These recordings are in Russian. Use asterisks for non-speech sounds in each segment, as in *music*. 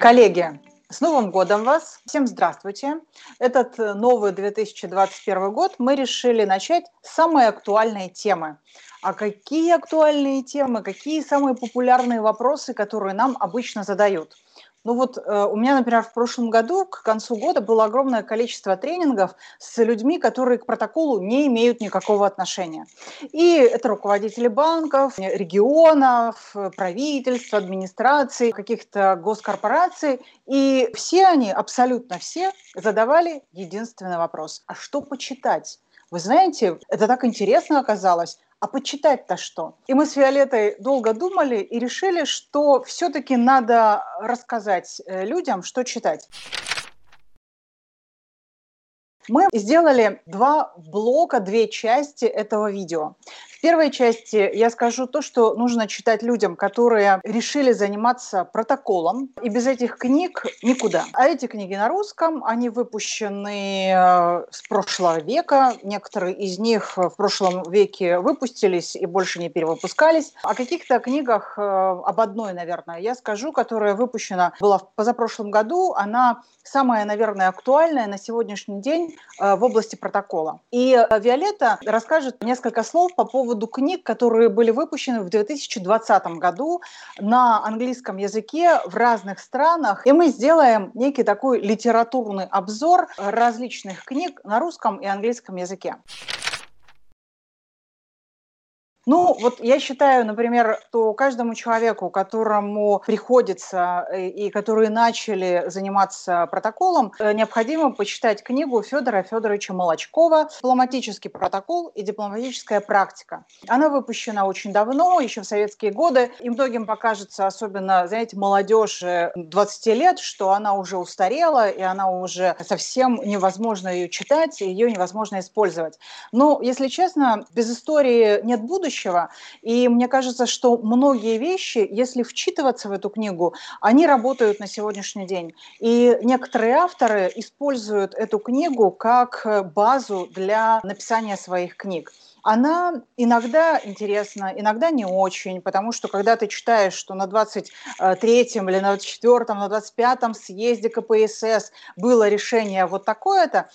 Коллеги, с Новым годом вас! Всем здравствуйте! Этот э, новый 2021 год мы решили начать с самой актуальной темы. А какие актуальные темы, какие самые популярные вопросы, которые нам обычно задают – ну вот э, у меня, например, в прошлом году к концу года было огромное количество тренингов с людьми, которые к протоколу не имеют никакого отношения. И это руководители банков, регионов, правительств, администраций, каких-то госкорпораций. И все они, абсолютно все, задавали единственный вопрос. А что почитать? Вы знаете, это так интересно оказалось а почитать-то что? И мы с Виолеттой долго думали и решили, что все-таки надо рассказать э, людям, что читать. Мы сделали два блока, две части этого видео. В первой части я скажу то, что нужно читать людям, которые решили заниматься протоколом, и без этих книг никуда. А эти книги на русском, они выпущены э, с прошлого века, некоторые из них в прошлом веке выпустились и больше не перевыпускались. О каких-то книгах, э, об одной, наверное, я скажу, которая выпущена была в позапрошлом году, она самая, наверное, актуальная на сегодняшний день э, в области протокола. И Виолетта расскажет несколько слов по поводу поводу книг, которые были выпущены в 2020 году на английском языке в разных странах. И мы сделаем некий такой литературный обзор различных книг на русском и английском языке. Ну, вот я считаю, например, что каждому человеку, которому приходится э, и которые начали заниматься протоколом, э, необходимо почитать книгу Федора Федоровича Молочкова «Дипломатический протокол и дипломатическая практика». Она выпущена очень давно, еще в советские годы, и многим покажется, особенно, знаете, молодежи 20 лет, что она уже устарела, и она уже совсем невозможно ее читать, и ее невозможно использовать. Но, если честно, без истории нет будущего, будущего. И мне кажется, что многие вещи, если вчитываться в эту книгу, они работают на сегодняшний день. И некоторые авторы используют эту книгу как базу для написания своих книг она иногда интересна, иногда не очень, потому что когда ты читаешь, что на 23-м или на 24-м, на 25-м съезде КПСС было решение вот такое-то,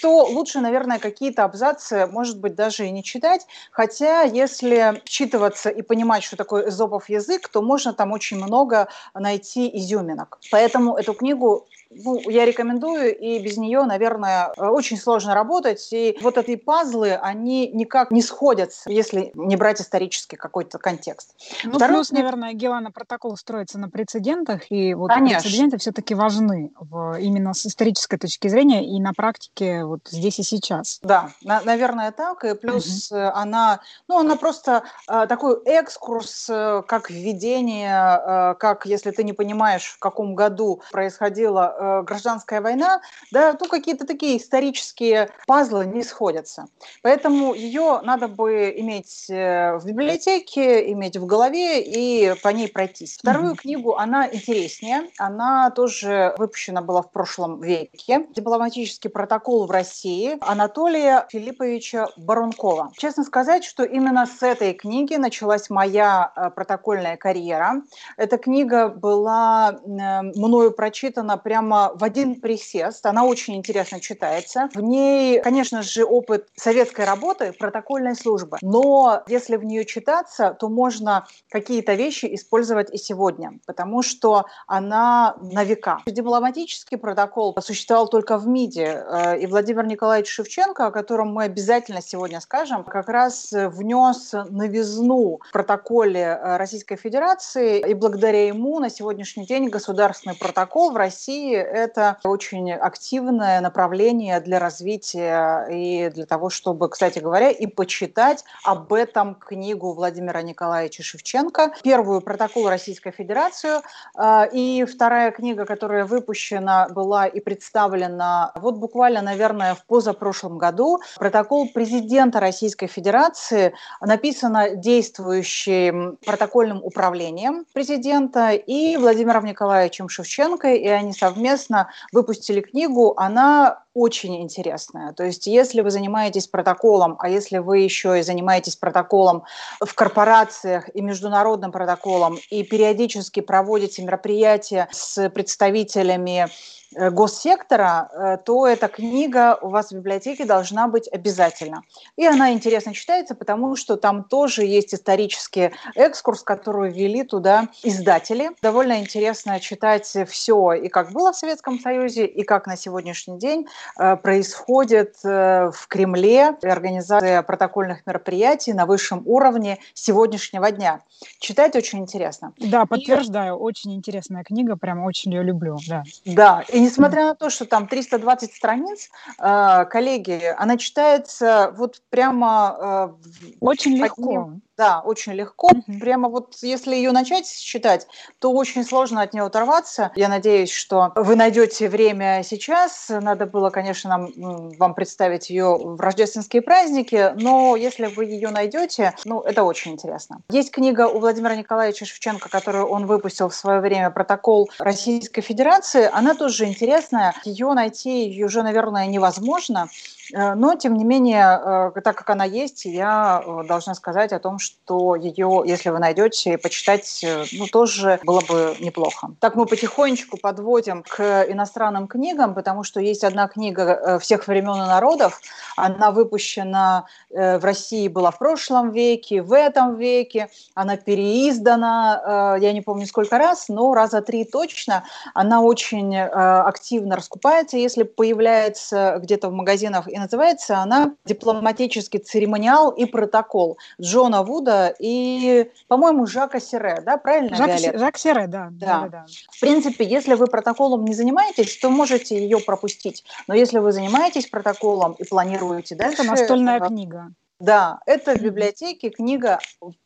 то лучше, наверное, какие-то абзацы, может быть, даже и не читать. Хотя, если вчитываться и понимать, что такое эзопов язык, то можно там очень много найти изюминок. Поэтому эту книгу ну, я рекомендую, и без нее, наверное, очень сложно работать. И вот эти пазлы, они никак не сходятся, если не брать исторический какой-то контекст. Ну, Второй... плюс, наверное, Гелана протокол строится на прецедентах, и вот Конечно. прецеденты все-таки важны в, именно с исторической точки зрения и на практике вот здесь и сейчас. Да, на, наверное, так. И плюс угу. она, ну, она просто э, такой экскурс, э, как введение, э, как если ты не понимаешь, в каком году происходило э, гражданская война, да, ну какие-то такие исторические пазлы не сходятся. Поэтому ее надо бы иметь э, в библиотеке, иметь в голове и по ней пройтись. Вторую mm-hmm. книгу, она интереснее, она тоже выпущена была в прошлом веке. Дипломатический протокол в России Анатолия Филипповича Барункова. Честно сказать, что именно с этой книги началась моя э, протокольная карьера. Эта книга была мною прочитана прямо прямо в один присест. Она очень интересно читается. В ней, конечно же, опыт советской работы, протокольной службы. Но если в нее читаться, то можно какие-то вещи использовать и сегодня, потому что она на века. Дипломатический протокол существовал только в МИДе. Э, и Владимир Николаевич Шевченко, о котором мы обязательно сегодня скажем, как раз внес новизну в протоколе э, Российской Федерации. И благодаря ему на сегодняшний день государственный протокол в России это очень активное направление для развития и для того, чтобы, кстати говоря, и почитать об этом книгу Владимира Николаевича Шевченко, первую протокол Российской Федерации, а, и вторая книга, которая выпущена была и представлена вот буквально, наверное, в позапрошлом году, протокол президента Российской Федерации, написана действующим протокольным управлением президента и Владимиром Николаевичем Шевченко, и они совместно совместно выпустили книгу. Она очень интересная. То есть если вы занимаетесь протоколом, а если вы еще и занимаетесь протоколом в корпорациях и международным протоколом, и периодически проводите мероприятия с представителями Э, госсектора, э, то эта книга у вас в библиотеке должна быть обязательно. И она интересно читается, потому что там тоже есть исторический экскурс, который ввели туда издатели. Довольно интересно читать все, и как было в Советском Союзе, и как на сегодняшний день происходит в Кремле организация протокольных мероприятий на высшем уровне сегодняшнего дня. Читать очень интересно. Да, подтверждаю, и... очень интересная книга, прям очень ее люблю. Да, да и несмотря на то, что там 320 страниц, э, коллеги, она читается вот прямо... Э, очень легко. Одним, да, очень легко. Угу. Прямо вот если ее начать читать, то очень сложно от нее оторваться. Я надеюсь, что вы найдете время сейчас. Надо было, конечно, нам, вам представить ее в рождественские праздники, но если вы ее найдете, ну, это очень интересно. Есть книга у Владимира Николаевича Шевченко, которую он выпустил в свое время, «Протокол Российской Федерации». Она тоже интересная. Ее найти ее уже, наверное, невозможно. Э, но, тем не менее, э, так как она есть, я э, должна сказать о том, что ее, если вы найдете, почитать, ну, тоже было бы неплохо. Так мы потихонечку подводим к иностранным книгам, потому что есть одна книга всех времен и народов. Она выпущена в России была в прошлом веке, в этом веке. Она переиздана, я не помню сколько раз, но раза три точно. Она очень активно раскупается, если появляется где-то в магазинах называется она «Дипломатический церемониал и протокол» Джона Вуда и, по-моему, Жака Сире, да, правильно, Жак, Виолетта? Жак Сире, да. Да. да, да. В принципе, если вы протоколом не занимаетесь, то можете ее пропустить. Но если вы занимаетесь протоколом и планируете дальше... Это настольная книга. Да, это в библиотеке книга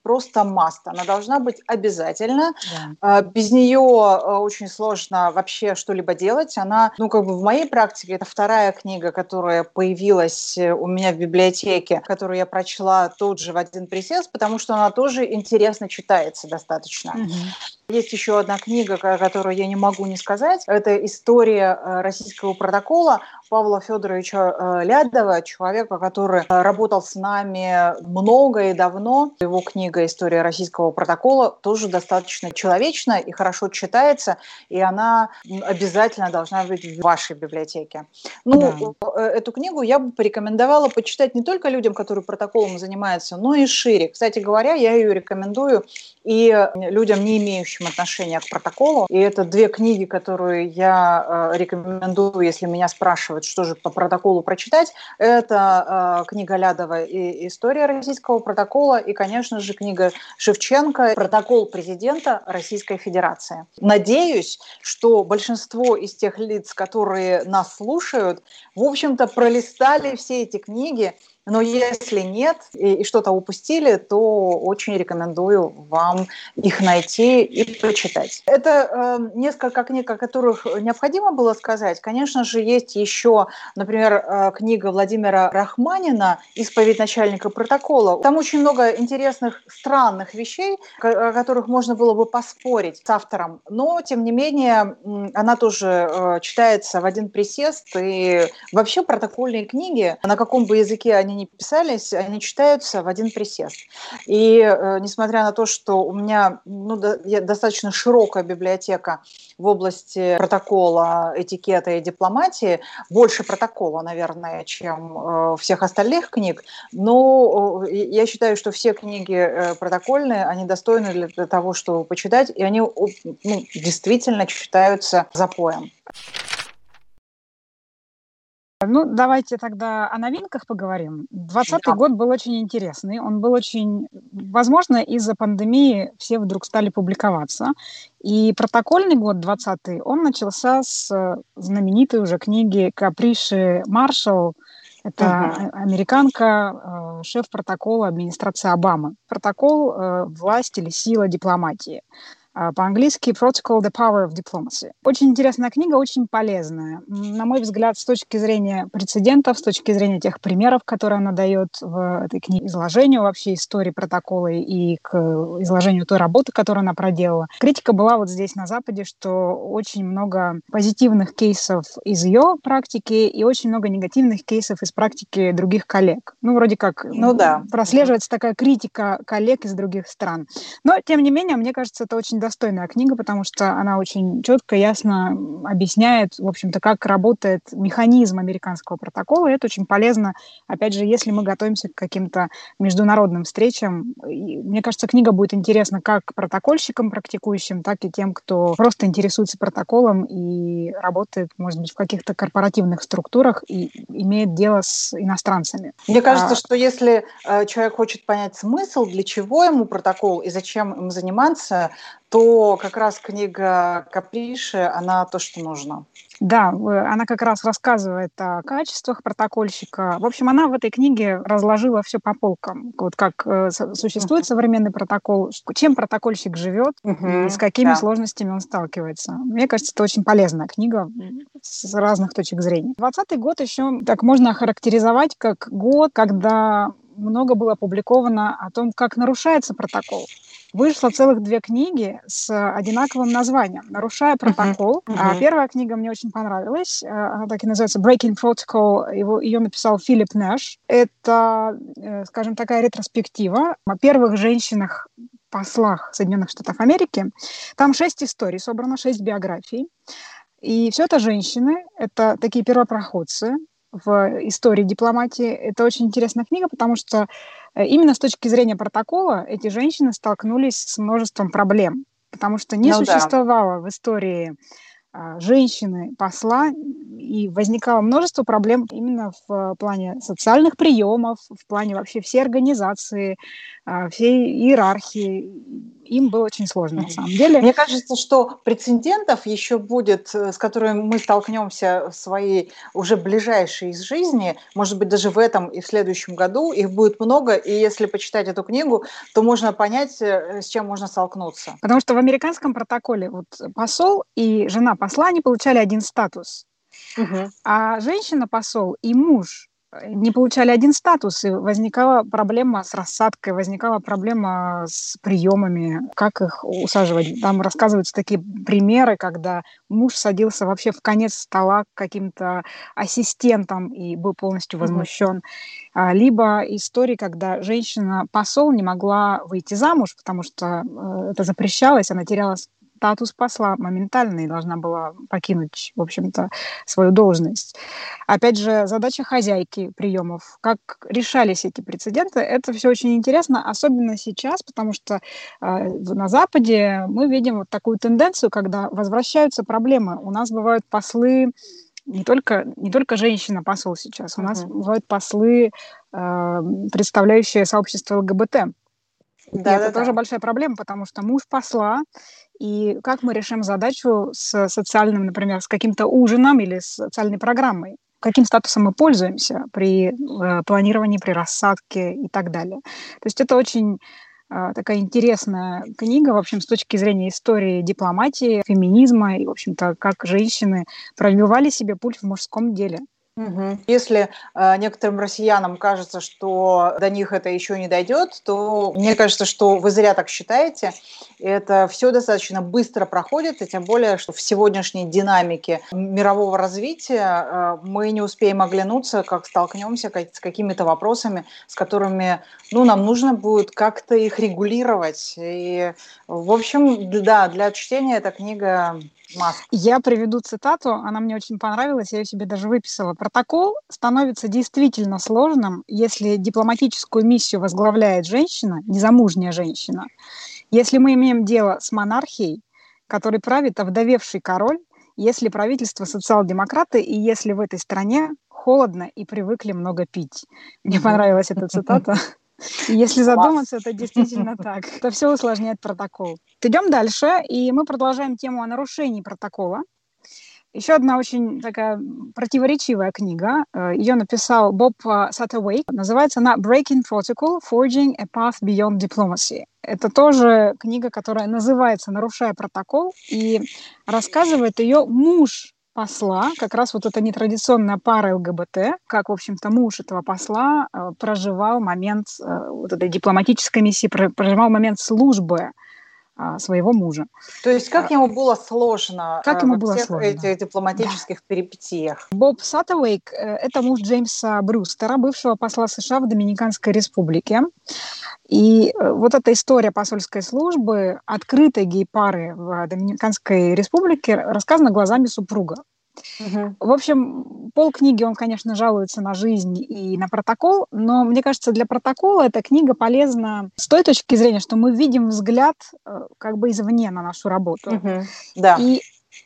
просто маст. Она должна быть обязательно. Да. Без нее э, очень сложно вообще что-либо делать. Она, ну, как бы в моей практике, это вторая книга, которая появилась э, у меня в библиотеке, которую я прочла тот же в один присест, потому что она тоже интересно читается достаточно. Угу. Есть еще одна книга, которую я не могу не сказать. Это история э, российского протокола Павла Федоровича э, Лядова, человека, который работал с нами много и давно. Его книга «История российского протокола» тоже достаточно человечная и хорошо читается, и она обязательно должна быть в вашей библиотеке. Ну, да. эту книгу я бы порекомендовала почитать не только людям, которые протоколом занимаются, но и шире. Кстати говоря, я ее рекомендую и людям, не имеющим отношения к протоколу. И это две книги, которые я э, рекомендую, если меня спрашивают, что же по протоколу прочитать. Это э, книга Лядова и «История российского протокола» и, конечно же, книга Шевченко «Протокол президента Российской Федерации». Надеюсь, что большинство из тех лиц, которые нас слушают, в общем-то, пролистали все эти книги, но если нет и, и что-то упустили, то очень рекомендую вам их найти и прочитать. Это э, несколько книг, о которых необходимо было сказать. Конечно же, есть еще, например, э, книга Владимира Рахманина «Исповедь начальника протокола». Там очень много интересных, странных вещей, о которых можно было бы поспорить с автором. Но, тем не менее, она тоже э, читается в один присест. И вообще протокольные книги, на каком бы языке они не писались, они читаются в один присест. И э, несмотря на то, что у меня ну, до, достаточно широкая библиотека в области протокола, этикета и дипломатии, больше протокола, наверное, чем э, всех остальных книг, но э, я считаю, что все книги э, протокольные, они достойны для, для того, чтобы почитать, и они ну, действительно читаются запоем. Ну, давайте тогда о новинках поговорим. Двадцатый да. год был очень интересный. Он был очень... Возможно, из-за пандемии все вдруг стали публиковаться. И протокольный год, двадцатый, он начался с знаменитой уже книги Каприши Маршалл. Это uh американка, э, шеф протокола администрации Обамы. Протокол э, «Власть или сила дипломатии». а, по-английски Protocol The Power of Diplomacy. Очень интересная книга, очень полезная. На мой взгляд, с точки зрения прецедентов, с точки зрения тех примеров, которые она дает в этой книге, изложению вообще истории протокола и к изложению той работы, которую она проделала. Критика была вот здесь на Западе, что очень много позитивных кейсов из ее практики и очень много негативных кейсов из практики других коллег. Ну, вроде как ну, да. прослеживается такая критика коллег из других стран. Но, тем не менее, мне кажется, это очень достойная книга, потому что она очень четко, ясно объясняет, в общем-то, как работает механизм американского протокола. И это очень полезно, опять же, если мы готовимся к каким-то международным встречам. И, мне кажется, книга будет интересна как протокольщикам практикующим, так и тем, кто просто интересуется протоколом и работает, может быть, в каких-то корпоративных структурах и имеет дело с иностранцами. Мне кажется, а... что если э, человек хочет понять смысл, для чего ему протокол и зачем им заниматься, то как раз книга Каприши, она то, что нужно. Да, она как раз рассказывает о качествах протокольщика. В общем, она в этой книге разложила все по полкам. Вот как э, существует uh-huh. современный протокол, чем протокольщик живет uh-huh. и с какими да. сложностями он сталкивается. Мне кажется, это очень полезная книга с разных точек зрения. Двадцатый год еще так можно охарактеризовать как год, когда много было опубликовано о том, как нарушается протокол вышло целых две книги с одинаковым названием «Нарушая протокол». Uh-huh. Uh-huh. первая книга мне очень понравилась. Э, она так и называется «Breaking Protocol». Его, ее написал Филипп Нэш. Это, э, скажем, такая ретроспектива о первых женщинах послах Соединенных Штатов Америки. Там шесть историй собрано, шесть биографий. И все это женщины, это такие первопроходцы в истории дипломатии. Это очень интересная книга, потому что Э, именно с точки зрения протокола эти женщины столкнулись с множеством проблем, потому что не ну, существовало да. в истории женщины посла, и возникало множество проблем именно в плане социальных приемов, в плане вообще всей организации, а, всей иерархии. Им было очень сложно, на самом деле. Мне кажется, что прецедентов еще будет, с которыми мы столкнемся в своей уже ближайшей из жизни, может быть, даже в этом и в следующем году, их будет много, и если почитать эту книгу, то можно понять, э, с чем можно столкнуться. Потому что в американском протоколе вот посол и жена посла, они получали один статус. Угу. А женщина-посол и муж не получали один статус, и возникала проблема с рассадкой, возникала проблема с приемами, как их усаживать. Там рассказываются такие примеры, когда муж садился вообще в конец стола к каким-то ассистентам и был полностью возмущен. Mm-hmm. Либо истории, когда женщина-посол не могла выйти замуж, потому что э, это запрещалось, она теряла статус посла моментально и должна была покинуть, в общем-то, свою должность. Опять же, задача хозяйки приемов. Как решались эти прецеденты, это все очень интересно, особенно сейчас, потому что э, на Западе мы видим вот такую тенденцию, когда возвращаются проблемы. У нас бывают послы не только, не только женщина-посол сейчас, у uh-huh. нас бывают послы, э, представляющие сообщество ЛГБТ. Да, и это да, тоже да. большая проблема, потому что муж посла и как мы решим задачу с социальным, например, с каким-то ужином или с социальной программой? Каким статусом мы пользуемся при э, планировании, при рассадке и так далее. То есть это очень э, такая интересная книга, в общем, с точки зрения истории дипломатии, феминизма и, в общем-то, как женщины пробивали себе путь в мужском деле. Угу. Если э, некоторым россиянам кажется, что до них это еще не дойдет, то мне кажется, что вы зря так считаете. Это все достаточно быстро проходит, и тем более, что в сегодняшней динамике мирового развития э, мы не успеем оглянуться, как столкнемся с какими-то вопросами, с которыми ну, нам нужно будет как-то их регулировать. И, в общем, да, для чтения эта книга Я приведу цитату, она мне очень понравилась, я ее себе даже выписала. Протокол становится действительно сложным, если дипломатическую миссию возглавляет женщина, незамужняя женщина. Если мы имеем дело с монархией, который правит овдовевший король, если правительство социал-демократы и если в этой стране холодно и привыкли много пить. Мне понравилась эта цитата. *laughs* Если задуматься, это действительно *laughs* так. Это все усложняет протокол. Идем дальше, и мы продолжаем тему о нарушении протокола. Еще одна очень такая противоречивая книга. Э, Ее написал Боб Саттауэйк. Называется она «Breaking Protocol. Forging a Path Beyond Diplomacy». Это тоже книга, которая называется «Нарушая протокол», и рассказывает ее муж посла, как раз вот эта нетрадиционная пара ЛГБТ, как, в общем-то, муж этого посла э, проживал момент э, вот этой дипломатической миссии, проживал момент службы а, своего мужа. То есть как а, ему было сложно как ему во было всех сложно? этих дипломатических да. перипетиях? Боб Саттауэйк – это муж Джеймса Брюстера, бывшего посла США в Доминиканской республике. И э, вот эта история посольской службы, открытой гей-пары в Доминиканской республике, рассказана глазами супруга. Угу. В общем, пол книги он, конечно, жалуется на жизнь и на протокол, но мне кажется, для протокола эта книга полезна с той точки зрения, что мы видим взгляд э, как бы извне на нашу работу. Угу. Да. И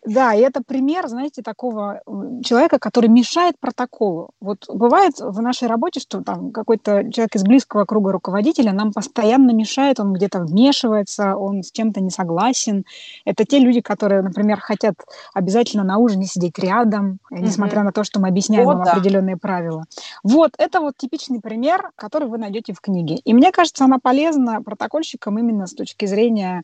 да, и это пример, знаете, такого человека, который мешает протоколу. Вот бывает в нашей работе, что там какой-то человек из близкого круга руководителя нам постоянно мешает, он где-то вмешивается, он с чем-то не согласен. Это те люди, которые, например, хотят обязательно на ужине сидеть рядом, mm-hmm. несмотря на то, что мы объясняем вот, им да. определенные правила. Вот, это вот типичный пример, который вы найдете в книге. И мне кажется, она полезна протокольщикам именно с точки зрения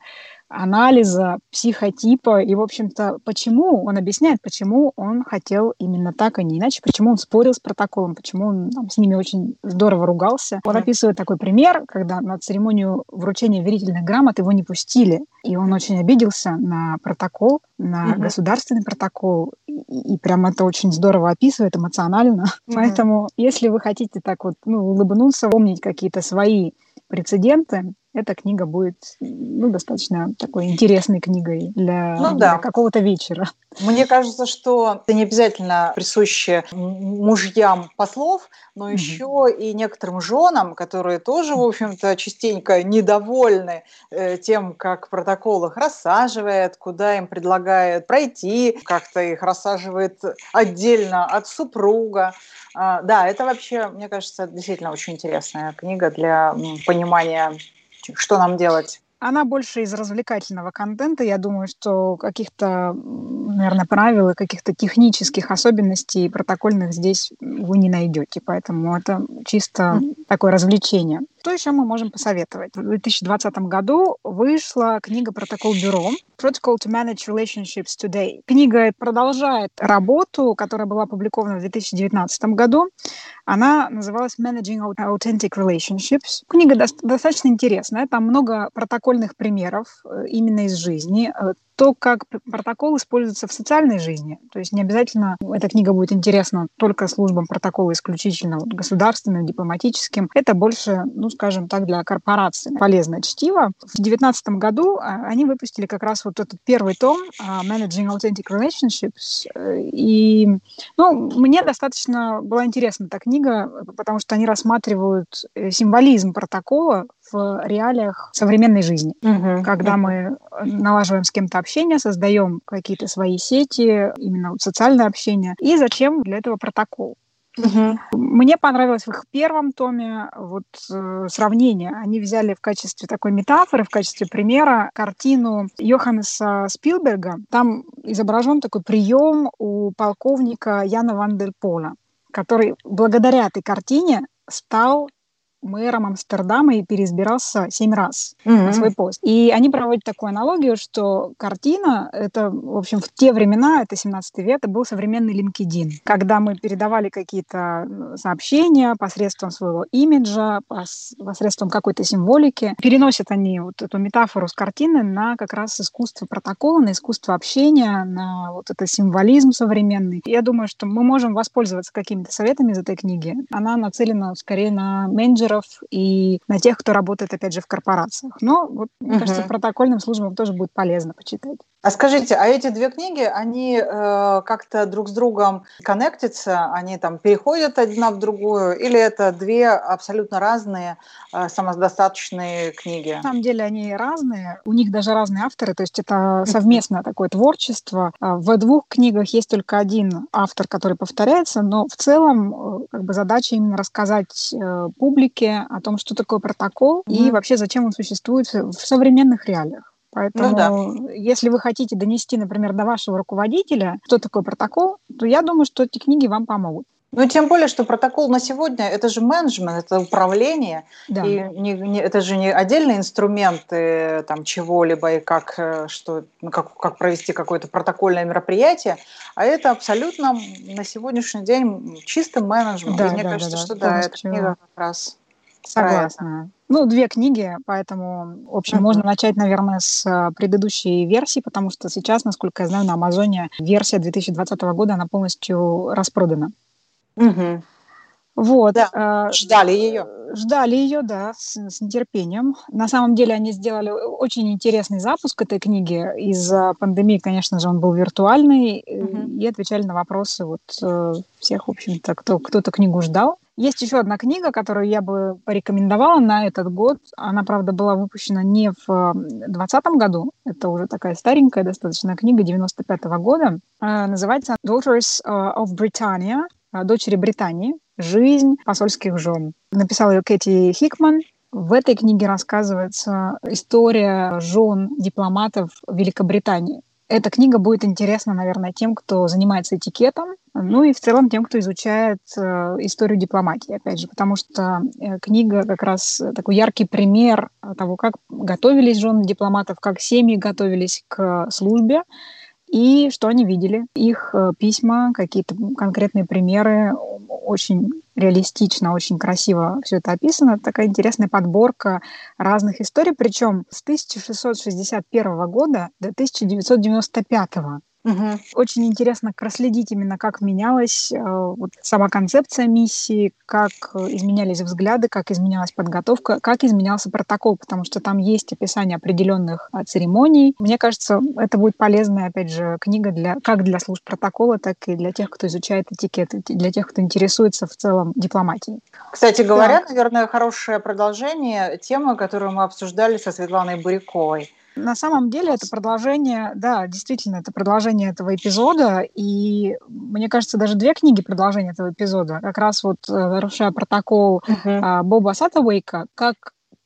анализа психотипа и, в общем-то, почему он объясняет, почему он хотел именно так, а не иначе, почему он спорил с протоколом, почему он там, с ними очень здорово ругался. Он описывает такой пример, когда на церемонию вручения верительных грамот его не пустили, и он очень обиделся на протокол, на mm-hmm. государственный протокол, и, и прям это очень здорово описывает эмоционально. *laughs* Mm-hmm. Поэтому, если вы хотите так вот ну, улыбнуться, помнить какие-то свои прецеденты, эта книга будет ну, достаточно такой интересной книгой для, ну, да. для какого-то вечера. Мне кажется, что это не обязательно присуще мужьям послов, но mm-hmm. еще и некоторым женам, которые тоже, в общем-то, частенько недовольны э, тем, как протокол их рассаживает, куда им предлагает пройти, как-то их рассаживает отдельно от супруга. А, да, это вообще, мне кажется, действительно очень интересная книга для понимания что нам делать? Она больше из развлекательного контента. Я думаю, что каких-то, наверное, правил и каких-то технических особенностей протокольных здесь вы не найдете. Поэтому это чисто такое развлечение. Что еще мы можем посоветовать? В 2020 году вышла книга «Протокол бюро» Protocol to Manage Relationships Today. Книга продолжает работу, которая была опубликована в 2019 году. Она называлась Managing Authentic Relationships. Книга достаточно интересная. Там много протокольных примеров э, именно из жизни. То, как протокол используется в социальной жизни. То есть не обязательно эта книга будет интересна только службам протокола исключительно вот, государственным, дипломатическим. Это больше, ну, скажем так, для корпораций полезное чтиво. В 2019 году а, они выпустили как раз вот этот первый том а, Managing Authentic Relationships. И, ну, мне достаточно была интересна эта книга, потому что они рассматривают э, символизм протокола в реалиях современной жизни, угу. когда мы налаживаем с кем-то общение, создаем какие-то свои сети, именно социальное общение, и зачем для этого протокол. Угу. Мне понравилось в их первом томе вот э, сравнение. Они взяли в качестве такой метафоры, в качестве примера картину Йоханнеса Спилберга. Там изображен такой прием у полковника Яна Ван Дель Пола, который благодаря этой картине стал мэром Амстердама и переизбирался семь раз mm-hmm. на свой пост. И они проводят такую аналогию, что картина, это, в общем, в те времена, это 17 век, это был современный LinkedIn, когда мы передавали какие-то сообщения посредством своего имиджа, посредством какой-то символики. Переносят они вот эту метафору с картины на как раз искусство протокола, на искусство общения, на вот это символизм современный. Я думаю, что мы можем воспользоваться какими-то советами из этой книги. Она нацелена скорее на менеджера менеджеров и на тех, кто работает, опять же, в корпорациях. Но, вот, мне угу. кажется, протокольным службам тоже будет полезно почитать. А скажите, а эти две книги, они э, как-то друг с другом коннектятся, они там переходят одна в другую, или это две абсолютно разные э, самодостаточные книги? На самом деле они разные, у них даже разные авторы, то есть это совместное такое творчество. А в двух книгах есть только один автор, который повторяется, но в целом э, как бы задача именно рассказать э, публике о том, что такое протокол mm-hmm. и вообще зачем он существует в современных реалиях. Поэтому, ну, да. если вы хотите донести, например, до вашего руководителя, что такое протокол, то я думаю, что эти книги вам помогут. Ну, тем более, что протокол на сегодня – это же менеджмент, это управление, да. и не, не, это же не отдельные инструменты там, чего-либо и как, э, что, ну, как, как провести какое-то протокольное мероприятие, а это абсолютно на сегодняшний день чистый менеджмент. Да, и мне да, кажется, да, что да, эта книга как раз Согласна. Ну, две книги, поэтому, в общем, uh-huh. можно начать, наверное, с э, предыдущей версии, потому что сейчас, насколько я знаю, на Амазоне версия 2020 года, она полностью распродана. Угу. Вот. Да. Э, ждали ее. Ждали ее, да, с, с нетерпением. На самом деле они сделали очень интересный запуск этой книги. Из-за пандемии, конечно же, он был виртуальный, угу. и отвечали на вопросы вот э, всех, в общем-то, кто кто-то книгу ждал. Есть еще одна книга, которую я бы порекомендовала на этот год. Она, правда, была выпущена не в 2020 году. Это уже такая старенькая достаточно книга 95 -го года. Называется «Daughters of Britannia» А, дочери Британии «Жизнь посольских жен». Написала ее Кэти Хикман. В этой книге рассказывается история жен дипломатов Великобритании. Эта книга будет интересна, наверное, тем, кто занимается этикетом, ну и в целом тем, кто изучает э, историю дипломатии, опять же, потому что э, книга как раз такой яркий пример того, как готовились жены дипломатов, как семьи готовились к службе, и что они видели. Их э, письма, какие-то конкретные примеры, очень реалистично, очень красиво все это описано. Такая интересная подборка разных историй, причем с 1661 года до 1995 Угу. Очень интересно проследить именно, как менялась э, вот, сама концепция миссии, как изменялись взгляды, как изменялась подготовка, как изменялся протокол, потому что там есть описание определенных э, церемоний. Мне кажется, это будет полезная, опять же, книга для, как для служб протокола, так и для тех, кто изучает этикет, для тех, кто интересуется в целом дипломатией. Кстати говоря, да. наверное, хорошее продолжение темы, которую мы обсуждали со Светланой Буряковой на самом деле это продолжение, да, действительно, это продолжение этого эпизода, и мне кажется, даже две книги продолжения этого эпизода. Как раз вот э, нарушая протокол uh-huh. Боба Саттауэйка, как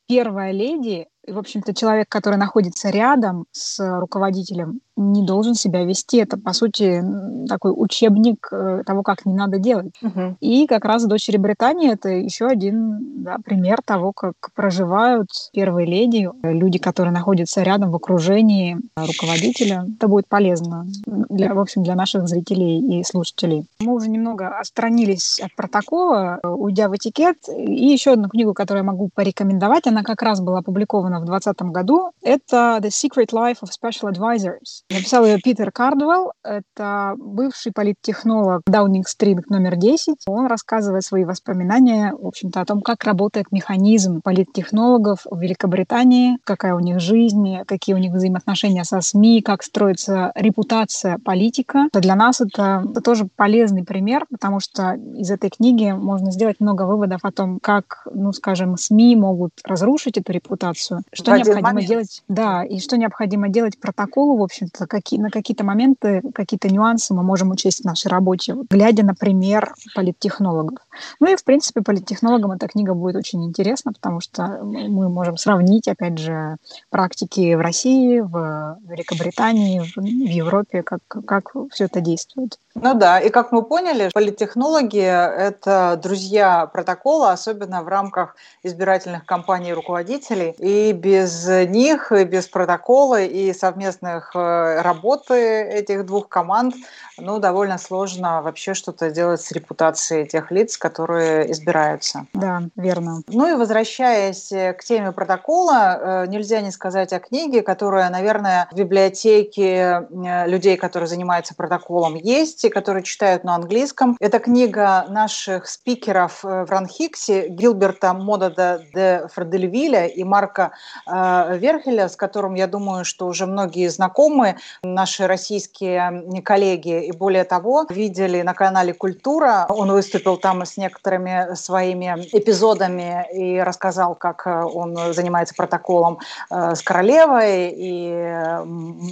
первая леди и, в общем-то, человек, который находится рядом с руководителем, не должен себя вести. Это, по сути, такой учебник э, того, как не надо делать. Угу. И как раз дочери Британии это еще один да, пример того, как проживают первые леди, люди, которые находятся рядом в окружении руководителя. Это будет полезно, для, в общем, для наших зрителей и слушателей. Мы уже немного отстранились от протокола, уйдя в этикет. И еще одну книгу, которую я могу порекомендовать, она как раз была опубликована в 2020 году. Это The Secret Life of Special Advisors. Написал ее Питер Кардвелл. Это бывший политтехнолог Даунинг-стрит номер 10. Он рассказывает свои воспоминания, в общем-то, о том, как работает механизм политтехнологов в Великобритании, какая у них жизнь, какие у них взаимоотношения со СМИ, как строится репутация политика. Для нас это, это тоже полезный пример, потому что из этой книги можно сделать много выводов о том, как, ну, скажем, СМИ могут разрушить эту репутацию, что необходимо момент. делать, да, и что необходимо делать протоколу, в общем-то, какие, на какие-то моменты, какие-то нюансы мы можем учесть в нашей работе, глядя, например, политтехнологов. Ну и, в принципе, политтехнологам эта книга будет очень интересна, потому что мы можем сравнить, опять же, практики в России, в Великобритании, в Европе, как, как все это действует. Ну да, и как мы поняли, политтехнологи – это друзья протокола, особенно в рамках избирательных кампаний руководителей. И без них, и без протокола, и совместных э, работы этих двух команд, ну, довольно сложно вообще что-то делать с репутацией тех лиц, которые избираются. Да, верно. Ну и возвращаясь к теме протокола, э, нельзя не сказать о книге, которая, наверное, в библиотеке э, людей, которые занимаются протоколом, есть, и которые читают на английском. Это книга наших спикеров в Ранхиксе Гилберта Модада де Фредельвиля и Марка э, Верхеля, с которым, я думаю, что уже многие знакомы, наши российские коллеги, и более того, видели на канале «Культура». Он выступил там с некоторыми своими эпизодами и рассказал, как э, он занимается протоколом э, с королевой и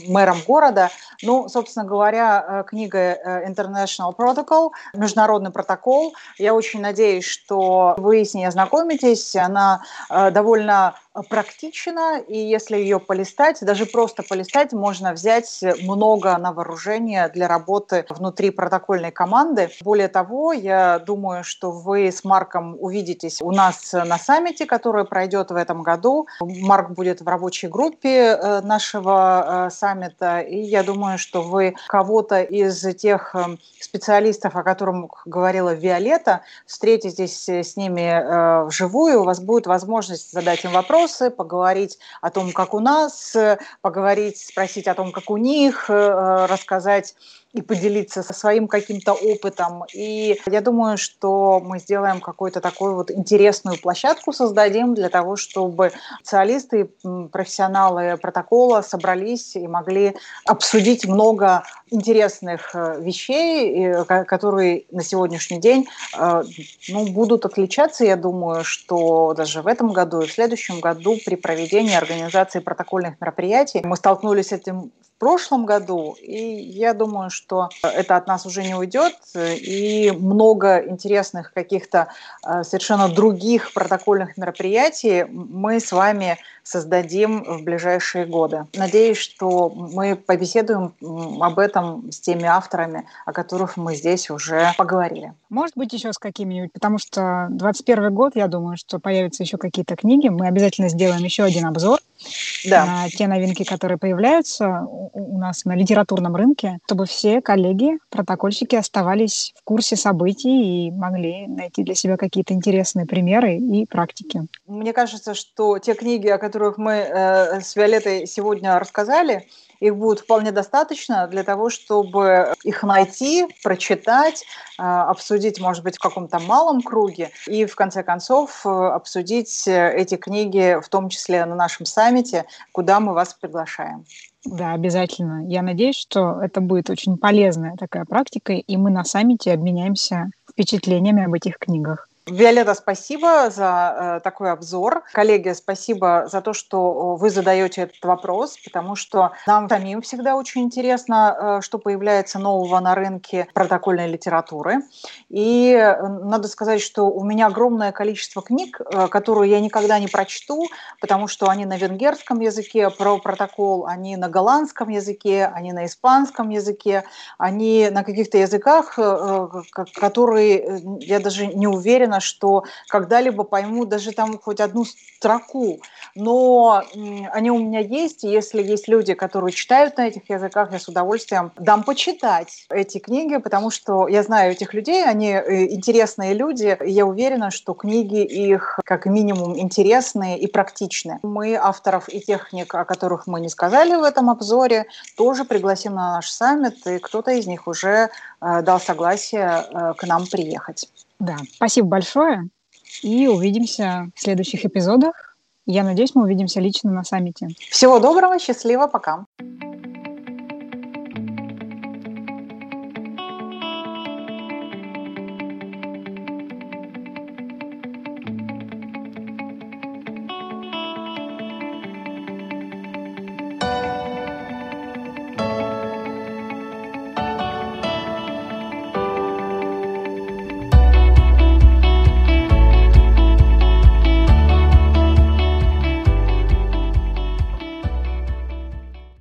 мэром города. Ну, собственно говоря, книга International Protocol, международный протокол. Я очень надеюсь, что вы с ней ознакомитесь. Она довольно практична, и если ее полистать, даже просто полистать, можно взять много на вооружение для работы внутри протокольной команды. Более того, я думаю, что вы с Марком увидитесь у нас на саммите, который пройдет в этом году. Марк будет в рабочей группе э, нашего э, саммита, и я думаю, что вы кого-то из тех э, специалистов, о которых говорила Виолетта, встретитесь с ними вживую, у вас будет возможность задать им вопросы, поговорить о том, как у нас, поговорить, спросить о том, как у них, рассказать и поделиться со своим каким-то опытом. И я думаю, что мы сделаем какую-то такую вот интересную площадку, создадим для того, чтобы специалисты, профессионалы протокола собрались и могли обсудить много интересных э, вещей, которые на сегодняшний день э, ну, будут отличаться, я думаю, что даже в этом году и в следующем году при проведении организации протокольных мероприятий мы столкнулись с этим прошлом году, и я думаю, что это от нас уже не уйдет, и много интересных каких-то э, совершенно других протокольных мероприятий мы с вами создадим в ближайшие годы. Надеюсь, что мы побеседуем об этом с теми авторами, о которых мы здесь уже поговорили. Может быть, еще с какими-нибудь, потому что 21 год, я думаю, что появятся еще какие-то книги. Мы обязательно сделаем еще один обзор да. на те новинки, которые появляются у нас на литературном рынке, чтобы все коллеги, протокольщики оставались в курсе событий и могли найти для себя какие-то интересные примеры и практики. Мне кажется, что те книги, о которых которых мы э, с Виолеттой сегодня рассказали, их будет вполне достаточно для того, чтобы их найти, прочитать, э, обсудить, может быть, в каком-то малом круге и, в конце концов, э, обсудить эти книги, в том числе на нашем саммите, куда мы вас приглашаем. Да, обязательно. Я надеюсь, что это будет очень полезная такая практика, и мы на саммите обменяемся впечатлениями об этих книгах. Виолетта, спасибо за э, такой обзор. Коллеги, спасибо за то, что вы задаете этот вопрос, потому что нам самим всегда очень интересно, э, что появляется нового на рынке протокольной литературы. И э, надо сказать, что у меня огромное количество книг, э, которые я никогда не прочту, потому что они на венгерском языке про протокол, они на голландском языке, они на испанском языке, они на каких-то языках, э, э которые э, я даже не уверена, уверена, что когда-либо пойму даже там хоть одну строку. Но они у меня есть, и если есть люди, которые читают на этих языках, я с удовольствием дам почитать эти книги, потому что я знаю этих людей, они э, интересные люди, и я уверена, что книги их как минимум интересные и практичные. Мы авторов и техник, о которых мы не сказали в этом обзоре, тоже пригласим на наш саммит, и кто-то из них уже э, дал согласие э, к нам приехать. Да, спасибо большое. И увидимся в следующих эпизодах. Я надеюсь, мы увидимся лично на саммите. Всего доброго, счастливо, пока.